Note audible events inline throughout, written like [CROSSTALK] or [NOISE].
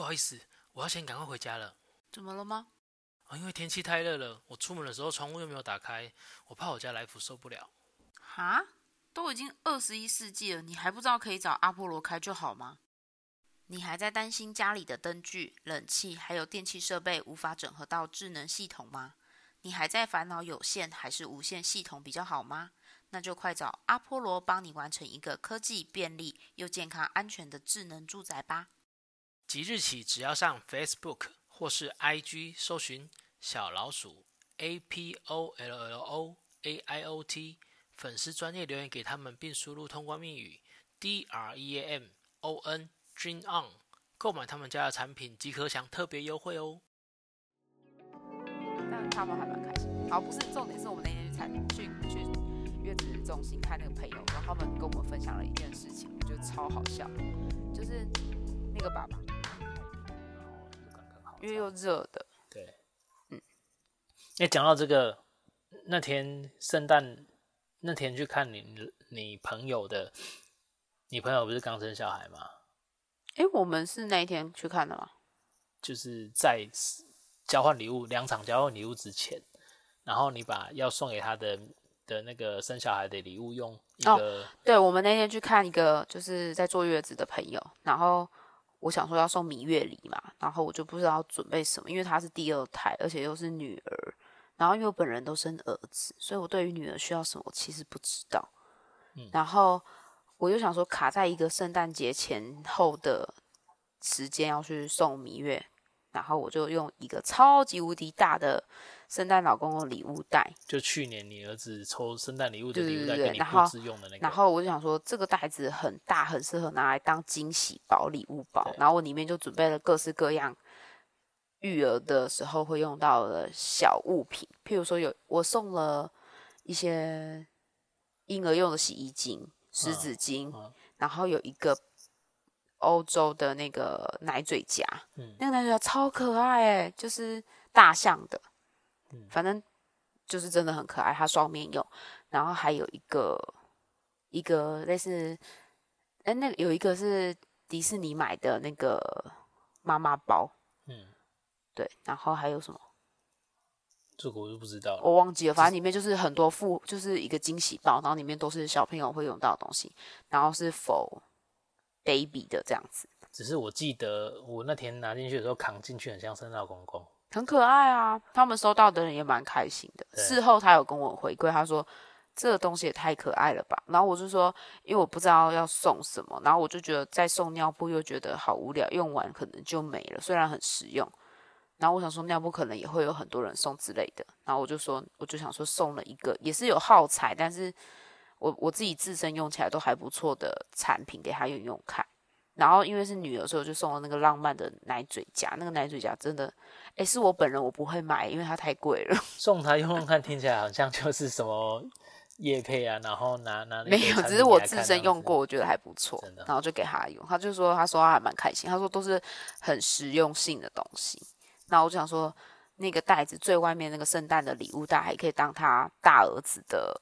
不好意思，我要先赶快回家了。怎么了吗？啊，因为天气太热了，我出门的时候窗户又没有打开，我怕我家来福受不了。哈？都已经二十一世纪了，你还不知道可以找阿波罗开就好吗？你还在担心家里的灯具、冷气还有电器设备无法整合到智能系统吗？你还在烦恼有线还是无线系统比较好吗？那就快找阿波罗帮你完成一个科技便利又健康安全的智能住宅吧！即日起，只要上 Facebook 或是 IG 搜寻小老鼠 A P O L L O A I O T 粉丝专业留言给他们，并输入通关密语 D R E A M O N Dream On，购买他们家的产品即可享特别优惠哦。但他们还蛮开心。好，不是重点，是我们那天去产去去月子中心看那个朋友，然后他们跟我们分享了一件事情，我觉得超好笑，就是那个爸爸，因为又热的，对，嗯。那讲到这个，那天圣诞那天去看你你朋友的，你朋友不是刚生小孩吗？哎，我们是那一天去看的吗？就是在。交换礼物，两场交换礼物之前，然后你把要送给他的的那个生小孩的礼物用一个，哦、对，我们那天去看一个就是在坐月子的朋友，然后我想说要送蜜月礼嘛，然后我就不知道准备什么，因为她是第二胎，而且又是女儿，然后因为我本人都生儿子，所以我对于女儿需要什么我其实不知道，嗯，然后我就想说卡在一个圣诞节前后的时间要去送蜜月。然后我就用一个超级无敌大的圣诞老公公礼物袋，就去年你儿子抽圣诞礼物的礼物袋给你布置用的那个。然后我就想说，这个袋子很大，很适合拿来当惊喜包、礼物包。然后我里面就准备了各式各样育儿的时候会用到的小物品，譬如说有我送了一些婴儿用的洗衣精、湿纸巾，嗯嗯、然后有一个。欧洲的那个奶嘴夹，嗯，那个奶嘴夹超可爱哎，就是大象的，嗯，反正就是真的很可爱，它双面用，然后还有一个一个类似，哎，那个有一个是迪士尼买的那个妈妈包，嗯，对，然后还有什么？这个我就不知道了，我忘记了，反正里面就是很多副，就是一个惊喜包，然后里面都是小朋友会用到的东西，然后是否。baby 的这样子，只是我记得我那天拿进去的时候扛进去很像圣诞老公公，很可爱啊。他们收到的人也蛮开心的。事后他有跟我回馈，他说这个东西也太可爱了吧。然后我就说，因为我不知道要送什么，然后我就觉得再送尿布又觉得好无聊，用完可能就没了。虽然很实用，然后我想说尿布可能也会有很多人送之类的。然后我就说，我就想说送了一个也是有耗材，但是。我我自己自身用起来都还不错的产品给他用用看，然后因为是女儿，所以我就送了那个浪漫的奶嘴夹。那个奶嘴夹真的，诶，是我本人我不会买，因为它太贵了。[LAUGHS] 送他用用看，听起来好像就是什么叶配啊，然后拿拿没有，只是我自身用过，我觉得还不错，然后就给他用。他就说，他说他还蛮开心，他说都是很实用性的东西。那我就想说，那个袋子最外面那个圣诞的礼物袋，还可以当他大儿子的。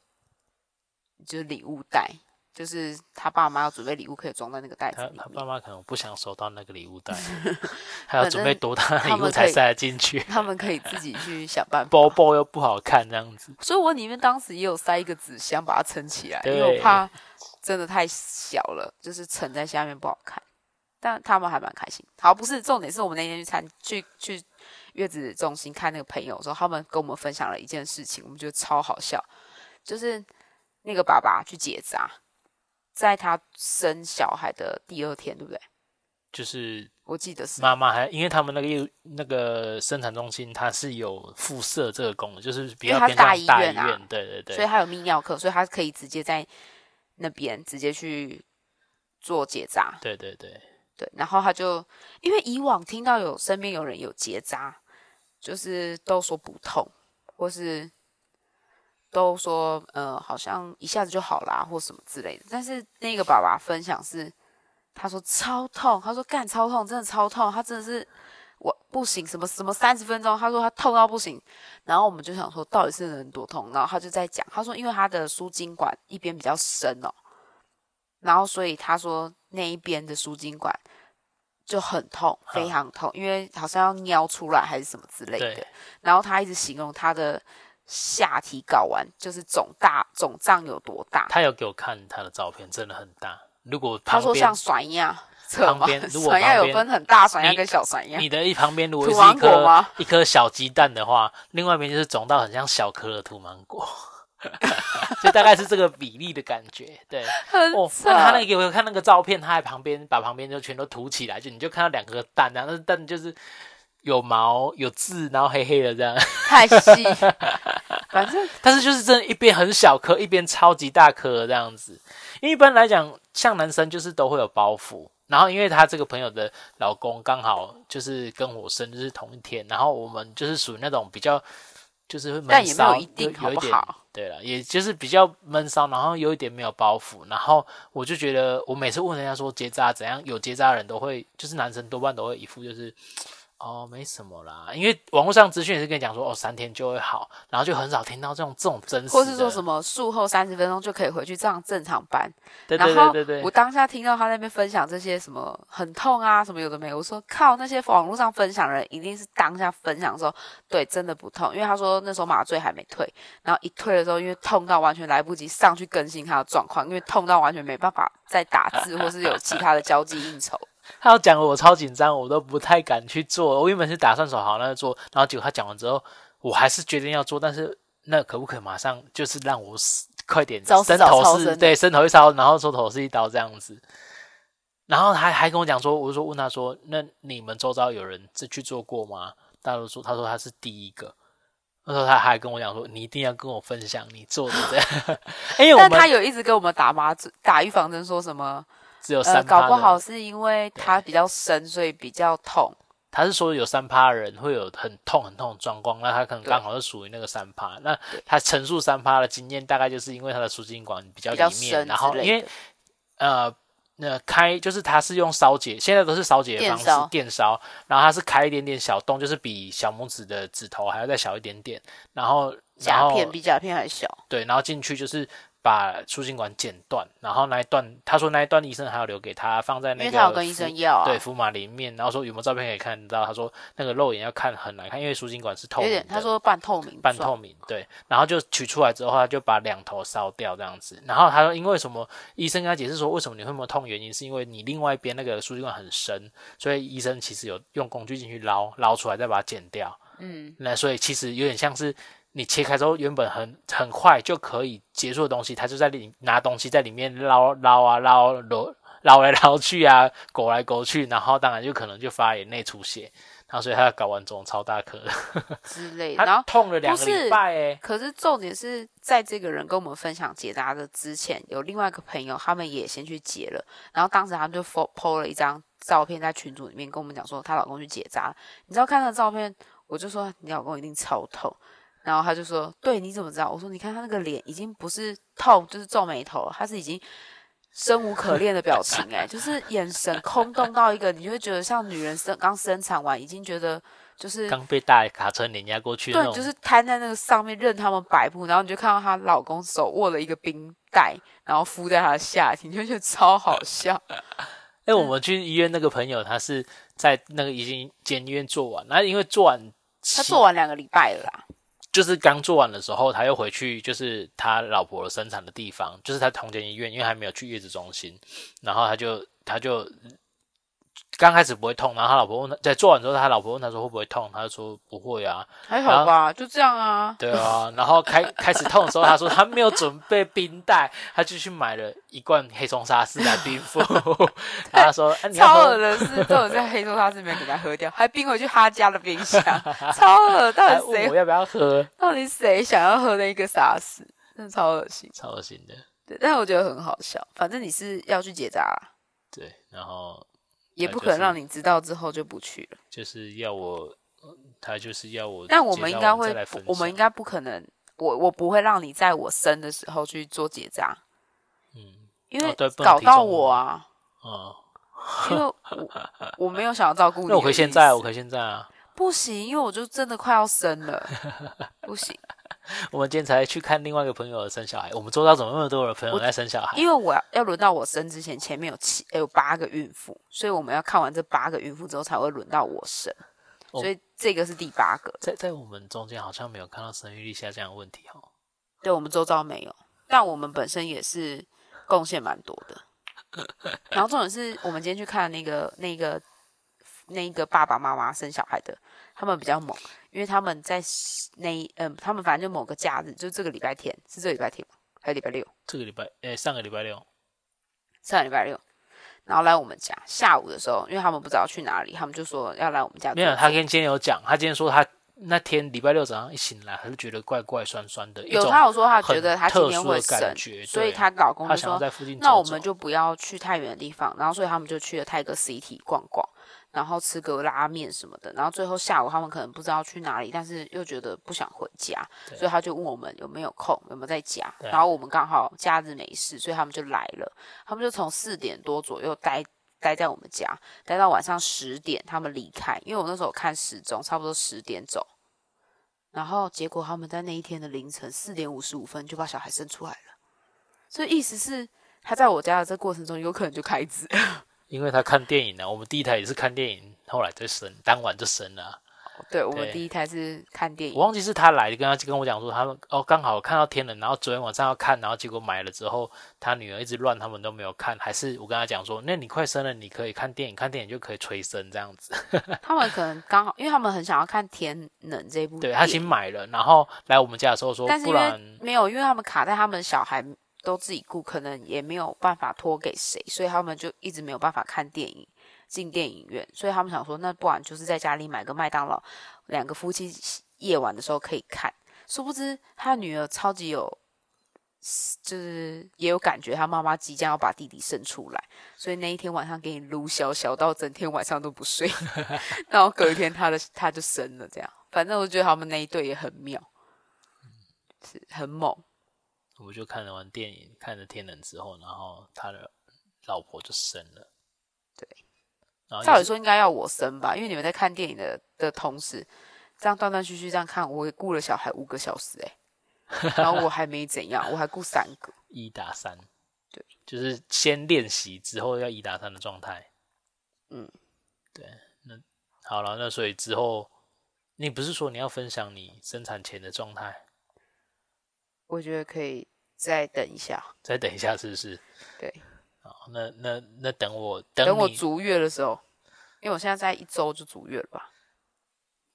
就是礼物袋，就是他爸妈要准备礼物，可以装在那个袋子里面。他，他爸妈可能不想收到那个礼物袋，[LAUGHS] 还要准备多大的礼物才塞得进去？他们可以自己去想办法。包包又不好看，这样子。所以我里面当时也有塞一个纸箱，把它撑起来，因为我怕真的太小了，就是沉在下面不好看。但他们还蛮开心。好，不是重点，是我们那天去参去去月子中心看那个朋友的时候，他们跟我们分享了一件事情，我们觉得超好笑，就是。那个爸爸去结扎，在他生小孩的第二天，对不对？就是我记得是妈妈还，因为他们那个那个生产中心，它是有附设这个功能，就是比较偏向大医院啊，对对对，所以他有泌尿科，所以他可以直接在那边直接去做结扎，对对对对。然后他就因为以往听到有身边有人有结扎，就是都说不痛，或是。都说呃，好像一下子就好啦，或什么之类的。但是那个爸爸分享是，他说超痛，他说干超痛，真的超痛，他真的是我不行，什么什么三十分钟，他说他痛到不行。然后我们就想说，到底是能多痛？然后他就在讲，他说因为他的输精管一边比较深哦，然后所以他说那一边的输精管就很痛，非常痛，因为好像要尿出来还是什么之类的。然后他一直形容他的下体睾丸就是肿大，肿胀有多大。他有给我看他的照片，真的很大。如果他说像甩样。旁边 [LAUGHS] 如果旁边有分很大甩样跟小酸样，你的一旁边如果是一颗一颗小鸡蛋的话，另外一边就是肿到很像小颗的土芒果，[LAUGHS] 就大概是这个比例的感觉。对，哦，那他那个给我看那个照片，他在旁边把旁边就全都涂起来，就你就看到两颗蛋啊，那蛋就是有毛有痣，然后黑黑的这样，[LAUGHS] 太细。[LAUGHS] 反正但是就是真的一边很小颗，一边超级大颗这样子。因为一般来讲，像男生就是都会有包袱。然后，因为他这个朋友的老公刚好就是跟我生日是同一天，然后我们就是属于那种比较就是会闷骚，有一点好不好？有一点，对了，也就是比较闷骚，然后有一点没有包袱。然后我就觉得，我每次问人家说结扎怎样，有结扎的人都会，就是男生多半都会一副就是。哦，没什么啦，因为网络上资讯也是跟你讲说，哦，三天就会好，然后就很少听到这种这种真实，或是说什么术后三十分钟就可以回去这样正常班。对对对对对。我当下听到他那边分享这些什么很痛啊，什么有的没有，我说靠，那些网络上分享的人一定是当下分享的时候，对，真的不痛，因为他说那时候麻醉还没退，然后一退的时候，因为痛到完全来不及上去更新他的状况，因为痛到完全没办法再打字或是有其他的交际应酬。他要讲我超紧张，我都不太敢去做。我原本是打算说好那就做，然后结果他讲完之后，我还是决定要做。但是那可不可以马上就是让我死快点伸头是对伸头一烧，然后收头是一刀这样子。然后还还跟我讲说，我就说问他说，那你们周遭有人这去做过吗？大家都说他说他是第一个。那时候他还跟我讲说，你一定要跟我分享你做的这样。[LAUGHS] 因为我们但他有一直跟我们打麻醉打预防针，说什么？只有三搞不好是因为它比较深，所以比较痛。他是说有三趴的人会有很痛很痛的状况，那他可能刚好是属于那个三趴。那他陈述三趴的经验，大概就是因为他的输精管比较里面，然后因为呃那开就是他是用烧结，现在都是烧结的方式电烧，然后他是开一点点小洞，就是比小拇指的指头还要再小一点点，然后甲片比甲片还小，对，然后进去就是。把输精管剪断，然后那一段，他说那一段医生还要留给他，放在那个，因为他有跟医生要啊，对，福马林面，然后说有没有照片可以看？到，他说那个肉眼要看很难看，因为输精管是透明的，他说半透明，半透明，对，然后就取出来之后，他就把两头烧掉这样子，然后他说因为什么，医生跟他解释说为什么你会那么痛，原因是因为你另外一边那个输精管很深，所以医生其实有用工具进去捞，捞出来再把它剪掉，嗯，那所以其实有点像是。你切开之后，原本很很快就可以结束的东西，他就在里拿东西在里面捞捞啊捞捞捞来捞去啊，勾来勾去，然后当然就可能就发炎内出血，然后所以他搞完肿超大颗之类的，[LAUGHS] 然后痛了两个礼拜哎。可是重点是在这个人跟我们分享结扎的之前，有另外一个朋友，他们也先去结了，然后当时他们就 po 了一张照片在群组里面跟我们讲说，她老公去结扎，你知道看那照片，我就说你老公一定超痛。然后他就说：“对，你怎么知道？”我说：“你看他那个脸，已经不是痛，就是皱眉头，他是已经生无可恋的表情，哎，就是眼神空洞到一个，你就会觉得像女人生刚生产完，已经觉得就是刚被大卡车碾压过去，对，就是瘫在那个上面任他们摆布。然后你就看到她老公手握了一个冰袋，然后敷在她的下体，你就觉得超好笑。[LAUGHS] 哎，我们去医院那个朋友，他是在那个已经检医院做完，那因为做完他做完两个礼拜了啦。”就是刚做完的时候，他又回去，就是他老婆生产的地方，就是他同间医院，因为还没有去月子中心，然后他就他就。刚开始不会痛，然后他老婆问他，在做完之后，他老婆问他说会不会痛，他就说不会啊，还好吧，就这样啊。对啊，然后开开始痛的时候，他说他没有准备冰袋，他就去买了一罐黑松沙士来冰敷。然 [LAUGHS] 后 [LAUGHS] 他说，啊、你超恶的是都有在黑松沙士里面给他喝掉，还冰回去他家的冰箱，[LAUGHS] 超恶。到底谁我要不要喝？到底谁想要喝那个沙士？真的超恶心，超恶心的。对，但我觉得很好笑。反正你是要去结扎啦。对，然后。也不可能让你知道之后就不去了。就是要我，他就是要我。但我们应该会，我们应该不可能，我我不会让你在我生的时候去做结扎。嗯，因为搞到我啊。哦。因为我 [LAUGHS] 我没有想要照顾你。那我可以现在，我可以现在啊。不行，因为我就真的快要生了，[LAUGHS] 不行。[LAUGHS] 我们今天才去看另外一个朋友生小孩。我们周遭怎么那么多的朋友在生小孩？因为我要要轮到我生之前，前面有七有八个孕妇，所以我们要看完这八个孕妇之后，才会轮到我生。所以这个是第八个。在在我们中间好像没有看到生育率下降的问题哦。对，我们周遭没有，但我们本身也是贡献蛮多的。[LAUGHS] 然后重点是我们今天去看那个那个那个爸爸妈妈生小孩的，他们比较猛，因为他们在那嗯，他们反正就某个假日，就这个礼拜天是这个礼拜天吗？还是礼拜六？这个礼拜诶，上个礼拜六，上个礼拜六，然后来我们家下午的时候，因为他们不知道去哪里，他们就说要来我们家。没有，他跟今天有讲，他今天说他。那天礼拜六早上一醒来，他就觉得怪怪酸酸的。有他有说他觉得他今天会生，所以他老公就说：“那我们就不要去太远的地方。”然后所以他们就去了泰戈 City 逛逛，然后吃个拉面什么的。然后最后下午他们可能不知道去哪里，但是又觉得不想回家，所以他就问我们有没有空，有没有在家。然后我们刚好假日没事，所以他们就来了。他们就从四点多左右待待在我们家，待到晚上十点，他们离开。因为我那时候看时钟，差不多十点走。然后结果他们在那一天的凌晨四点五十五分就把小孩生出来了，所以意思是他在我家的这过程中有可能就开指，因为他看电影呢。我们第一台也是看电影，后来就生，当晚就生了。对，我们第一台是看电影，我忘记是他来跟他跟我讲说，他们哦刚好看到天冷，然后昨天晚上要看，然后结果买了之后，他女儿一直乱，他们都没有看，还是我跟他讲说，那你快生了，你可以看电影，看电影就可以催生这样子。他们可能刚好，因为他们很想要看《天冷》这部，对他已经买了，然后来我们家的时候说，但是不然没有，因为他们卡在他们小孩都自己顾，可能也没有办法托给谁，所以他们就一直没有办法看电影。进电影院，所以他们想说，那不然就是在家里买个麦当劳，两个夫妻夜晚的时候可以看。殊不知他女儿超级有，就是也有感觉，他妈妈即将要把弟弟生出来，所以那一天晚上给你撸小小到整天晚上都不睡，[LAUGHS] 然后隔一天他的他就生了，这样。反正我觉得他们那一对也很妙，是很猛。我就看了完电影，看了《天冷》之后，然后他的老婆就生了，对。照理说应该要我生吧，因为你们在看电影的的同时，这样断断续续这样看，我也顾了小孩五个小时哎、欸，[LAUGHS] 然后我还没怎样，我还顾三个，[LAUGHS] 一打三，对，就是先练习之后要一打三的状态，嗯，对，那好了，那所以之后你不是说你要分享你生产前的状态？我觉得可以再等一下，再等一下是不是？对。那那那等我等，等我足月的时候，因为我现在在一周就足月了吧。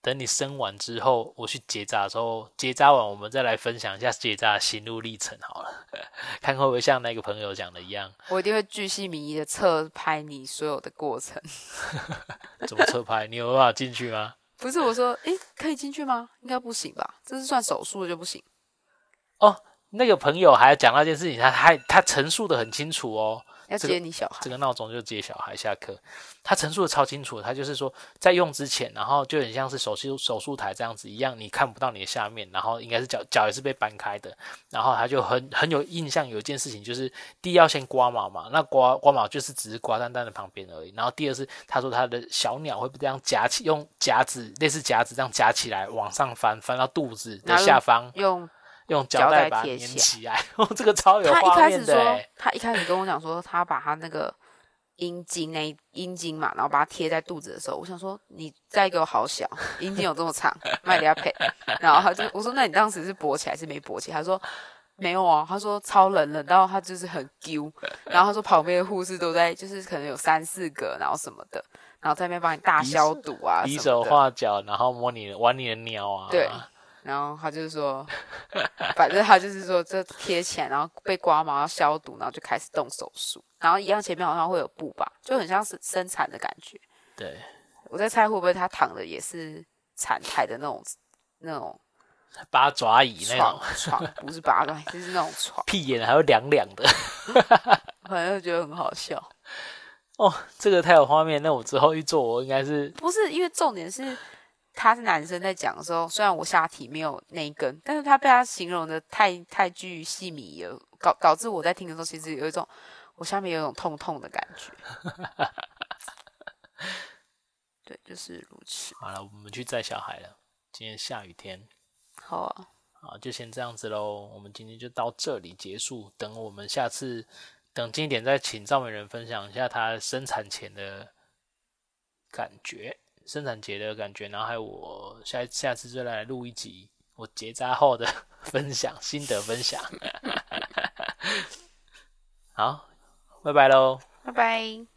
等你生完之后，我去结扎的时候，结扎完我们再来分享一下结扎的心路历程好了，[LAUGHS] 看会不会像那个朋友讲的一样。我一定会巨细靡遗的侧拍你所有的过程。[LAUGHS] 怎么侧拍？你有办法进去吗？不是我说，诶，可以进去吗？应该不行吧？这是算手术的就不行。哦，那个朋友还讲那件事情，他还他陈述的很清楚哦。要接你小孩，这个闹钟就接小孩下课。他陈述的超清楚，他就是说在用之前，然后就很像是手术手术台这样子一样，你看不到你的下面，然后应该是脚脚也是被搬开的。然后他就很很有印象，有一件事情就是第一要先刮毛嘛，那刮刮毛就是只是刮蛋蛋的旁边而已。然后第二是他说他的小鸟会这样夹起，用夹子类似夹子这样夹起来往上翻，翻到肚子的下方用。用胶带把它粘起来，[LAUGHS] 哦，这个超有画面的。他一开始说，他一开始跟我讲说，他把他那个阴茎那阴茎嘛，然后把它贴在肚子的时候，我想说，你再给我好小，阴茎有这么长，[LAUGHS] 卖给他配。然后他就我说，那你当时是勃起还是没勃起？他说没有啊，他说超冷冷，然后他就是很丢。然后他说旁边的护士都在，就是可能有三四个，然后什么的，然后在那边帮你大消毒啊，比手画脚，然后摸你玩你的鸟啊，对。然后他就是说，[LAUGHS] 反正他就是说，这贴起来，然后被刮毛要消毒，然后就开始动手术。然后一样前面好像会有布吧，就很像是生产的感觉。对，我在猜会不会他躺的也是产台的那种那种八爪椅那种床，床不是八爪椅，就是那种床。[LAUGHS] 屁眼还有凉凉的，[LAUGHS] 反正觉得很好笑。哦，这个太有画面。那我之后一做，我应该是不是因为重点是。他是男生在讲的时候，虽然我下体没有那一根，但是他被他形容的太太具细腻了，导导致我在听的时候，其实有一种我下面有一种痛痛的感觉。[LAUGHS] 对，就是如此。好了，我们去载小孩了。今天下雨天。好啊。好，就先这样子喽。我们今天就到这里结束。等我们下次等经典再请赵美人分享一下她生产前的感觉，生产节的感觉，然后还有我下下次再来录一集我结扎后的 [LAUGHS] 分享心得分享。[LAUGHS] 好，拜拜喽，拜拜。